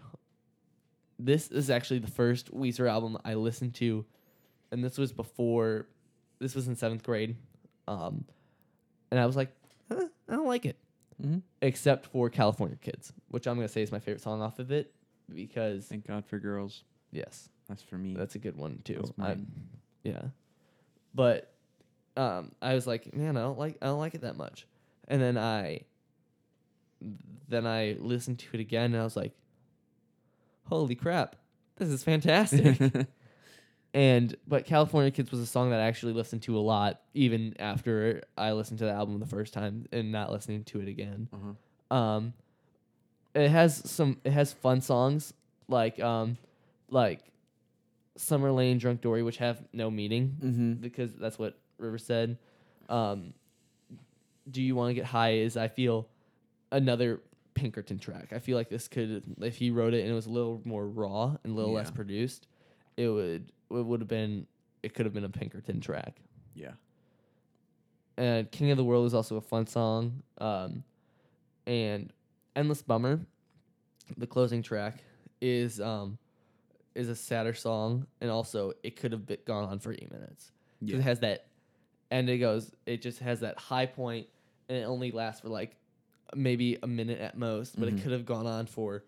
this is actually the first Weezer album I listened to and this was before this was in 7th grade. Um and I was like, "Huh, I don't like it Mm-hmm. except for California Kids, which I'm gonna say is my favorite song off of it because Thank God for girls. yes, That's for me. that's a good one too. Yeah, but um, I was like, man, I don't like I don't like it that much, and then I then I listened to it again and I was like, holy crap, this is fantastic. and but California Kids was a song that I actually listened to a lot, even after I listened to the album the first time and not listening to it again. uh-huh. Um, it has some. It has fun songs like um, like Summer Elaine, Drunk Dori, which have no meaning Mm-hmm. because that's what River said. Um, Do you want to get high? Is I feel another Pinkerton track. I feel like this could, if he wrote it and it was a little more raw and a little less produced, it would it would have been it could have been a Pinkerton track. Yeah. And King of the World is also a fun song. Um, and Endless Bummer, the closing track, is um, is a sadder song, and also it could have been gone on for eight minutes because Yeah. it has that, and it goes, it just has that high point, and it only lasts for like maybe a minute at most, but it Mhm. could have gone on for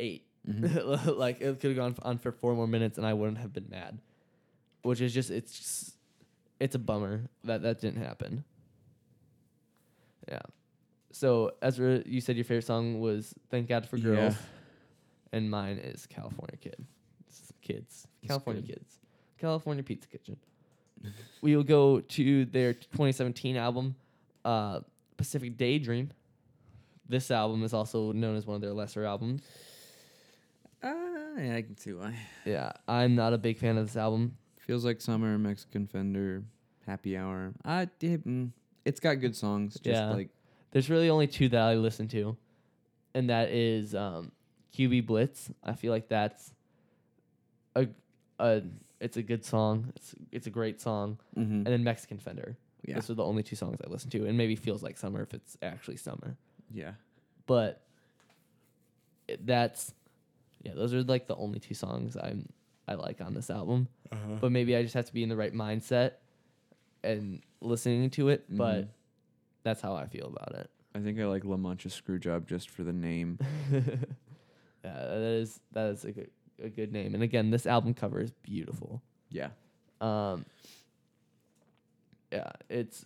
8 Mhm. like it could have gone on for four more minutes, and I wouldn't have been mad. Which is just it's just, it's a bummer that that didn't happen. Yeah. So Ezra, you said your favorite song was "Thank God for Girls," Yeah. and mine is "California Kid." It's kids, California good. Kids, California Pizza Kitchen. we will go to their 2017 album, uh, Pacific Daydream. This album is also known as one of their lesser albums. Uh, yeah, I can see why. Yeah, I'm not a big fan of this album. Feels like summer, Mexican Fender, Happy Hour. I did. Mm, it's got good songs. Just Yeah. like There's really only two that I listen to, and that is um, QB Blitz. I feel like that's a a it's a good song. It's it's a great song, mm-hmm. and then Mexican Fender. yeah, Those are the only two songs I listen to, and maybe feels like summer if it's actually summer. Yeah. But that's yeah, those are like the only two songs I'm I like on this album. Uh-huh. But maybe I just have to be in the right mindset and listening to it, but Mhm. that's how I feel about it. I think I like La Mancha Screwjob just for the name. yeah, that is that is a good a good name. And again, this album cover is beautiful. Yeah. Um, yeah, it's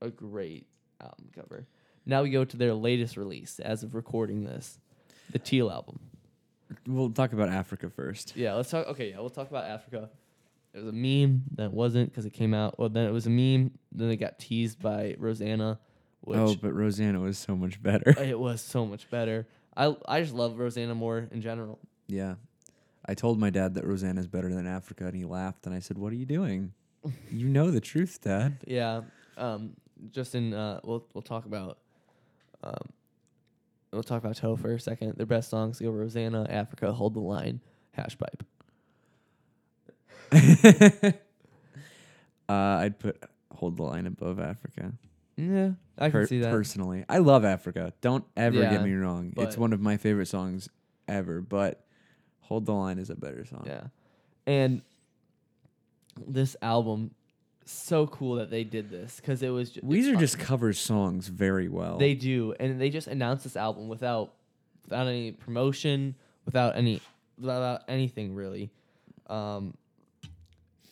a great album cover. Now we go to their latest release as of recording this, the Teal album. We'll talk about Africa first. Yeah, let's talk. Okay, yeah, we'll talk about Africa. It was a meme that wasn't because it came out. Well, then it was a meme. Then it got teased by Rosanna, which oh, but Rosanna was so much better. it was so much better. I I just love Rosanna more in general. yeah. I told my dad that Rosanna is better than Africa, and he laughed. And I said, "What are you doing? you know the truth, Dad." Yeah. Um. Just in. Uh. We'll we'll talk about. Um. We'll talk about Toe for a second. Their best songs go Rosanna, Africa, Hold the Line, Hash Pipe. uh, I'd put "Hold the Line" above Africa. Yeah, I can Per- see that. Personally, I love Africa. Don't ever Yeah, get me wrong. It's one of my favorite songs ever. But "Hold the Line" is a better song. Yeah. And this album, so cool that they did this because it was. Ju- Weezer just covers songs very well. They do, and they just announced this album without without any promotion, without any without anything really. Um,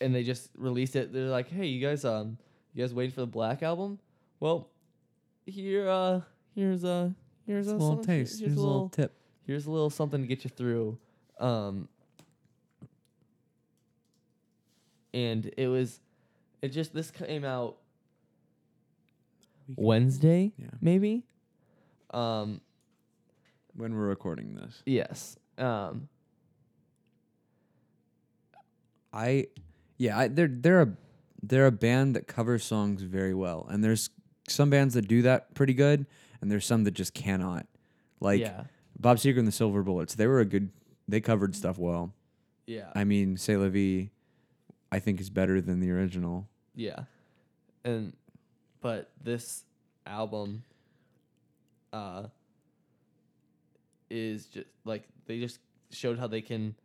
and they just released it. They're like, "Hey, you guys, um, you guys waiting for the Black album? Well, here, uh, here's a here's a, a little taste. Here's, Here's a little tip. here's a little something to get you through. Um, and it was, it just this came out Wednesday, Yeah. maybe. Um, When we're recording this, yes. Um, I, yeah, I, they're they're a they're a band that covers songs very well, and there's some bands that do that pretty good, and there's some that just cannot. Like yeah, Bob Seger and the Silver Bullets, they were a good. They covered stuff well. yeah, I mean, C'est La Vie, I think is better than the original. Yeah, and but this album, uh, is just like they just showed how they can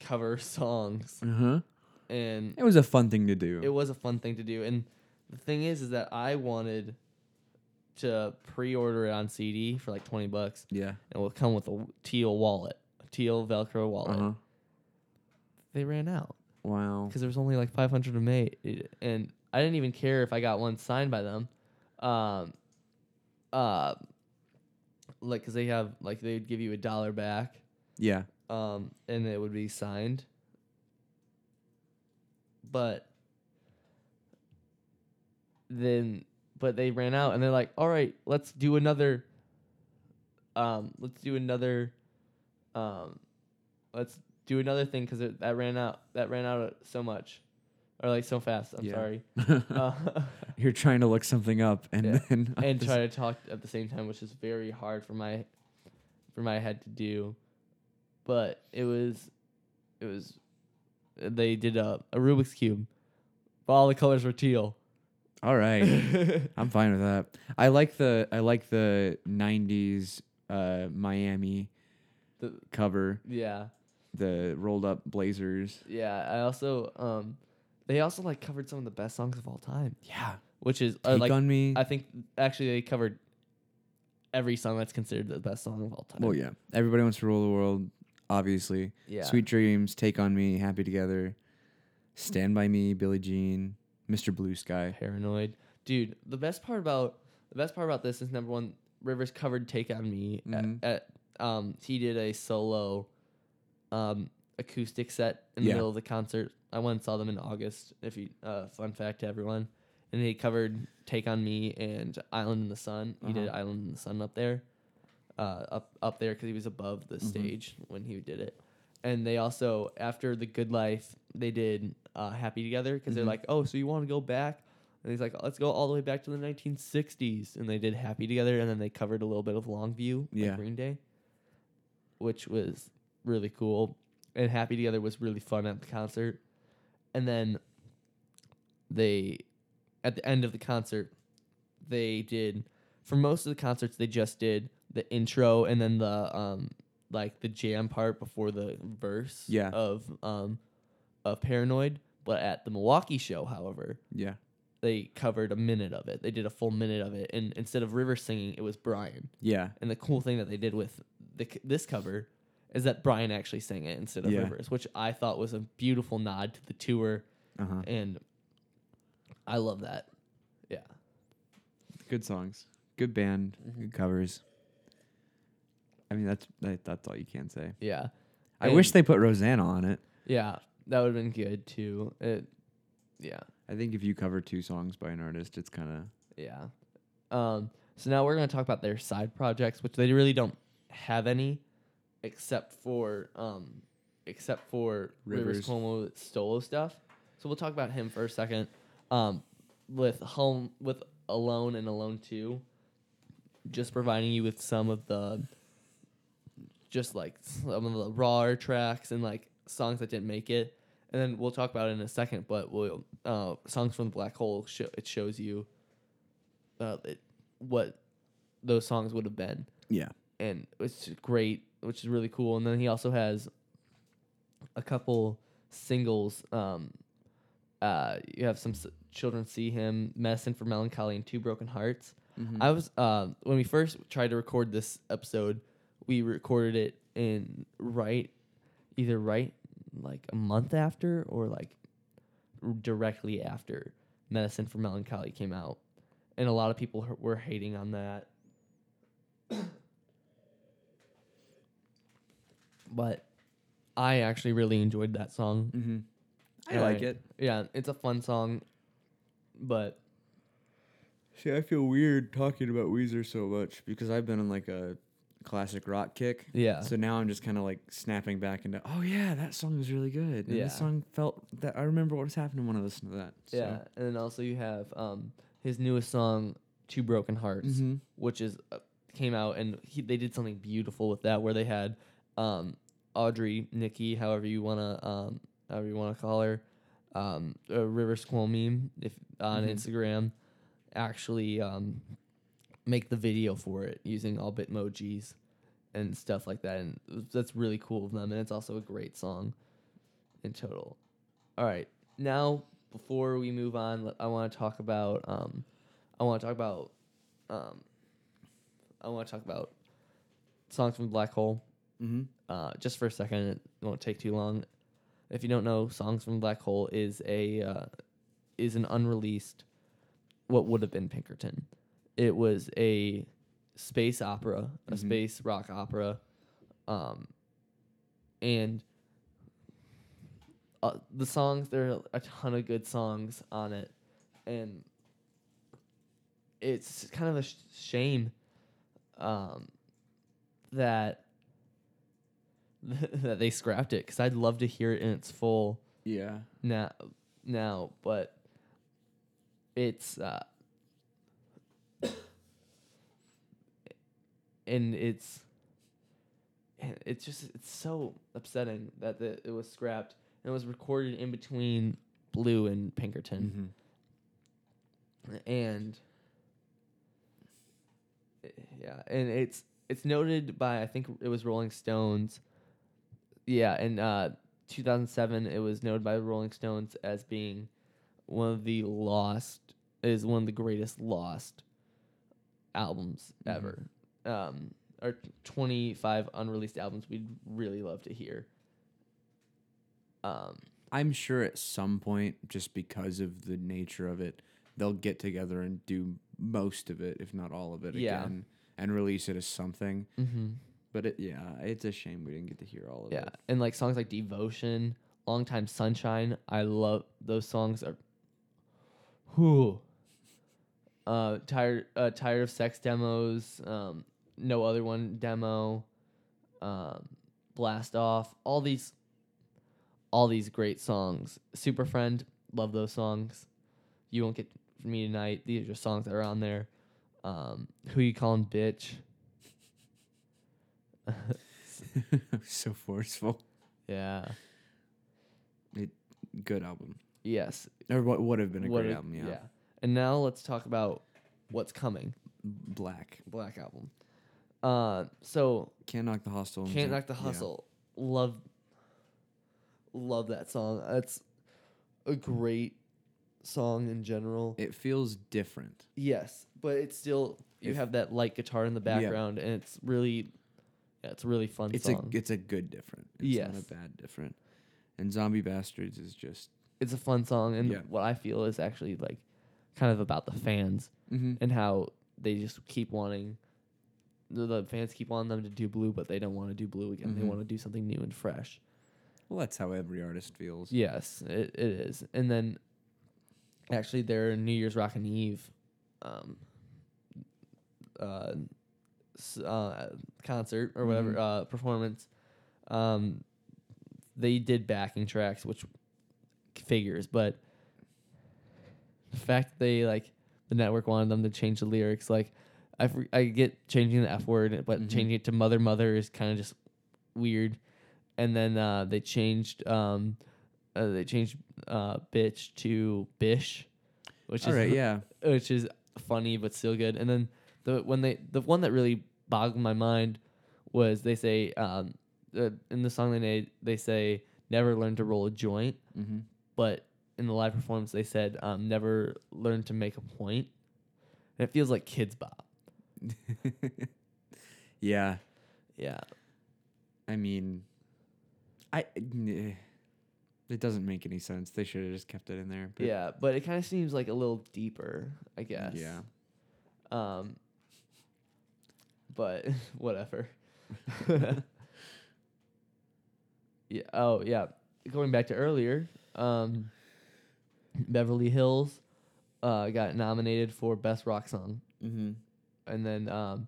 cover songs, Uh huh. and It was a fun thing to do. it was a fun thing to do. And the thing is, is that I wanted to pre-order it on CD for like twenty bucks, yeah. and it will come with a teal wallet, a teal Velcro wallet. Uh huh. They ran out. Wow. because there was only like 500 of made, and I didn't even care if I got one signed by them. Um, uh, like because they have like they'd give you a dollar back, Yeah. um, and it would be signed. But then, but they ran out, and they're like, "All right, let's do another. Um, let's do another. Um, let's do another thing because that ran out. That ran out so much, or like so fast. I'm Yeah. sorry. Uh, You're trying to look something up, and Yeah. then and try to talk at the same time, which is very hard for my for my head to do. But it was it was they did a, a Rubik's cube. But all the colors were teal. All right. I'm fine with that. I like the I like the '90s uh, Miami The- cover, yeah. The rolled up blazers. Yeah. I also um they also like covered some of the best songs of all time. Yeah, Which is uh, take like on me. I think actually they covered every song that's considered the best song of all time. well, yeah. Everybody wants to rule the world. Obviously, Yeah. Sweet Dreams, Take on Me, Happy Together, Stand by Me, Billie Jean, Mr. Blue Sky. Paranoid. Dude, the best part about the best part about this is number one, Rivers covered Take on Me Mhm. at, at um he did a solo um acoustic set in the Yeah. middle of the concert. I went and saw them in August, if you uh fun fact to everyone. And they covered Take on Me and Island in the Sun. He did Uh-huh. Island in the Sun up there. Uh up up there cuz he was above the Mhm. stage when he did it. And they also after The Good Life, they did uh Happy Together because they're Mhm. like, "Oh, so you want to go back?" And he's like, "Let's go all the way back to the 1960s." And they did Happy Together and then they covered a little bit of Longview, like Yeah. Green Day, which was really cool. And Happy Together was really fun at the concert. And then they at the end of the concert, they did for most of the concerts they just did the intro and then the um like the jam part before the verse Yeah. of um of Paranoid. But at the Milwaukee show, however, Yeah. they covered a minute of it. They did a full minute of it, and instead of River singing, it was Brian. Yeah. And the cool thing that they did with the, this cover is that Brian actually sang it instead of Yeah. Rivers, which I thought was a beautiful nod to the tour, Uh huh. and I love that. Yeah, Good songs. Good band. Mhm. Good covers. I mean, that's that, that's all you can say. yeah, I wish they put Rosanna on it. yeah. That would have been good too. It, yeah, I think if you cover two songs by an artist, it's kind of yeah. Um, so now we're gonna talk about their side projects, which they really don't have any, except for um, except for Rivers, Rivers. Cuomo Stolo stuff. So we'll talk about him for a second. Um, with home with Alone and Alone Two, just providing you with some of the, just like some of the raw tracks and like songs that didn't make it, and then we'll talk about it in a second. But we'll uh, songs from the Black Hole. Show, it shows you, uh, it, what those songs would have been yeah. and it's great, which is really cool. And then he also has a couple singles. Um, uh, you have some s- children see him, medicine for melancholy, and two broken hearts. Mm-hmm. I was um when we first tried to record this episode, we recorded it in right, either right like a month after or like r- directly after medicine for melancholy came out, and a lot of people h- were hating on that. But I actually really enjoyed that song. mm-hmm. I And like it. Yeah, it's a fun song, but See, I feel weird talking about Weezer so much because I've been on like a classic rock kick. yeah, So now I'm just kind of like snapping back into, oh yeah, that song was really good. And Yeah. this song felt that I remember what was happening when I listened to that. So. yeah, and then also you have um his newest song, Two Broken Hearts, Mhm. which is uh, came out and he, they did something beautiful with that where they had um Audrey, Nikki, however you wanna um however you wanna call her, um a River Squall meme if on Mhm. Instagram, actually um make the video for it using all Bitmojis and stuff like that, and that's really cool of them, and it's also a great song in total. All right, now before we move on, I want to talk about um, I want to talk about um, I want to talk about songs from Black Hole. Mhm. Uh, just for a second, it won't take too long. If you don't know, songs from Black Hole is a uh, is an unreleased what would have been Pinkerton. It was a space opera, a Mhm. space rock opera, um, and uh, the songs there are a ton of good songs on it, and it's kind of a sh- shame um, that that they scrapped it because I'd love to hear it in its full Yeah. now now but it's uh and it's and it's just it's so upsetting that the, it was scrapped and it was recorded in between blue and pinkerton Mhm. and eh, yeah and it's it's noted by i think it was rolling stones yeah in uh 2007 it was noted by the rolling stones as being one of the lost is one of the greatest lost albums Mhm. ever um or 25 unreleased albums we'd really love to hear um I'm sure at some point, just because of the nature of it, they'll get together and do most of it, if not all of it, Yeah. again, and release it as something. mm-hmm. But it, yeah, it's a shame we didn't get to hear all of Yeah, it. Yeah, and like songs like Devotion, Long Time Sunshine, I love those songs are whew. Uh tired uh tired of sex demos, um no other one demo, um Blast Off, all these all these great songs. Super Friend, love those songs. You won't get from me tonight. These are just songs that are on there. Um Who You Calling Bitch. so forceful. yeah. It Good album. Yes. Or what would have been a What great it- album, yeah. And now let's talk about what's coming. Black. Black album. Uh, so Can't knock the hustle. can't knock the hustle. Love, love that song. That's a great song in general. It feels different. yes, but it's still you If- have that light guitar in the background, and it's really, yeah, it's a really fun It's song. a it's a good different. It's not a bad different. And Zombie Bastards is just it's a fun song, and Yeah. what I feel is actually like kind of about the fans mm-hmm. and how they just keep wanting. The, the fans keep wanting them to do blue, but they don't want to do blue again. They Mhm. want to do something new and fresh. well that's how every artist feels. Yes, it, it is. And then actually their New Year's Rockin' Eve um uh, uh concert or whatever Mhm. uh performance um they did backing tracks which figures but the fact they like the network wanted them to change the lyrics like I, fr- I get changing the F word, but Mhm. changing it to mother mother is kind of just weird. And then uh, they changed um, uh, they changed uh, bitch to bish, which All is right, yeah. which is funny but still good. And then the when they the one that really boggled my mind was they say um, uh, in the song they made they say never learn to roll a joint, Mm-hmm. but in the live performance they said um, never learn to make a point. And it feels like Kidz Bop. yeah. Yeah, I mean, I eh, it doesn't make any sense. They should have just kept it in there. but- yeah, but it kind of seems like a little deeper, I guess. Yeah. Um. But whatever. yeah. Oh yeah. Going back to earlier, um, Beverly Hills, uh, got nominated for best rock song, Mm-hmm. and then um,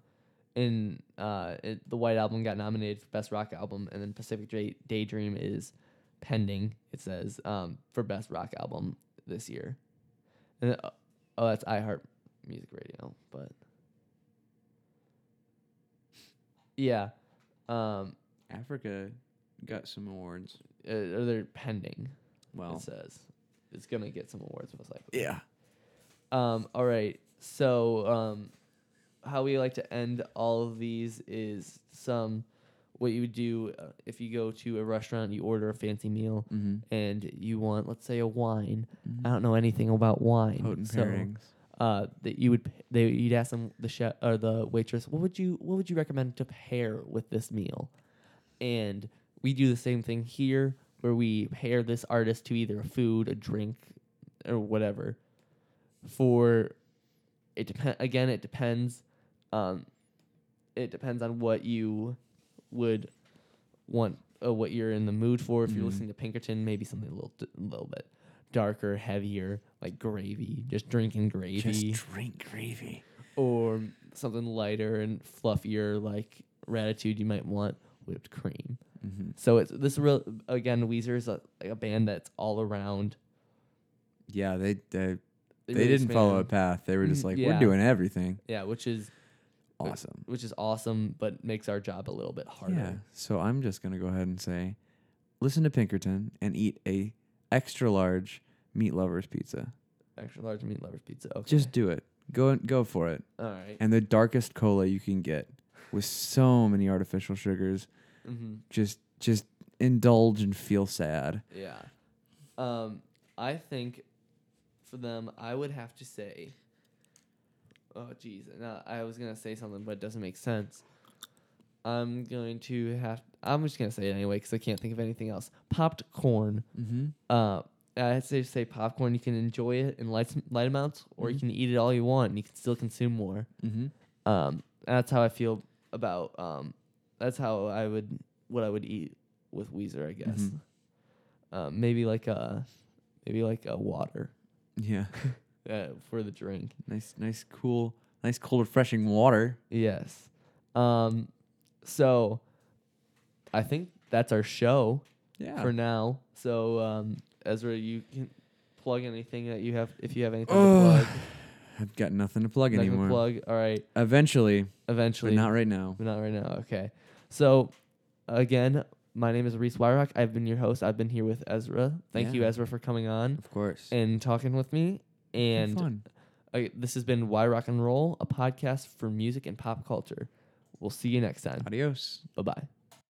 in uh, it, the White Album got nominated for best rock album, and then Pacific Day- Daydream is pending. It says um for best rock album this year, and then, uh, oh that's iHeart Music Radio, but yeah, um, Africa got some awards. uh, or they're pending. Well, it says it's gonna get some awards most likely. yeah. Um, all right. So, um, how we like to end all of these is some what you would do uh, if you go to a restaurant, you order a fancy meal, Mm-hmm. and you want, let's say, a wine. I don't know anything about wine, Potent so pairings. Uh, that you would they you'd ask them the chef or the waitress, what would you what would you recommend to pair with this meal? And we do the same thing here, where we pair this artist to either a food, a drink, or whatever. For it depend again, it depends. Um, it depends on what you would want, uh, what you're in the mood for. If you're Mhm. listening to Pinkerton, maybe something a little, d- a little bit darker, heavier, like gravy, just drinking gravy, Just drink gravy. or something lighter and fluffier, like Raditude. You might want whipped cream. Mm-hmm. So it's this real again. Weezer is a, like a band that's all around. Yeah, they they, they, really didn't follow a path. They were just Mm, like, yeah. we're doing everything. Yeah, which is Awesome. which is awesome, but makes our job a little bit harder. Yeah. So I'm just gonna go ahead and say, listen to Pinkerton and eat a extra large meat lovers pizza. Extra large meat lovers pizza. Okay. Just do it. Go and go for it. all right. And the darkest cola you can get with so many artificial sugars. Mm-hmm. Just just indulge and feel sad. Yeah. Um, I think for them, I would have to say. Oh, geez. No, I was gonna say something, but it doesn't make sense. I'm going to have. I'm just gonna say it anyway because I can't think of anything else. Popped corn. Mm-hmm. Uh, I say say popcorn. You can enjoy it in light light amounts, or you Mhm. can eat it all you want, and you can still consume more. Mm-hmm. Um, that's how I feel about. Um, that's how I would what I would eat with Weezer, I guess. Mhm. Um, maybe like a, maybe like a water Yeah. uh, for the drink. nice, nice, cool, nice, cold, refreshing water. Yes. Um, so I think that's our show Yeah. for now. So um, Ezra, you can plug anything that you have if you have anything Oh, to plug. I've got nothing to plug Nothing to anymore. plug. All right. Eventually, Eventually. but not right now. But not right now. Okay. So, again, my name is Reese Wyrock. I've been your host. I've been here with Ezra. Thank you, Yeah. Ezra, for coming on Of course. and talking with me. And fun. uh, this has been Why Rock and Roll, a podcast for music and pop culture. We'll see you next time. Adios. Bye bye.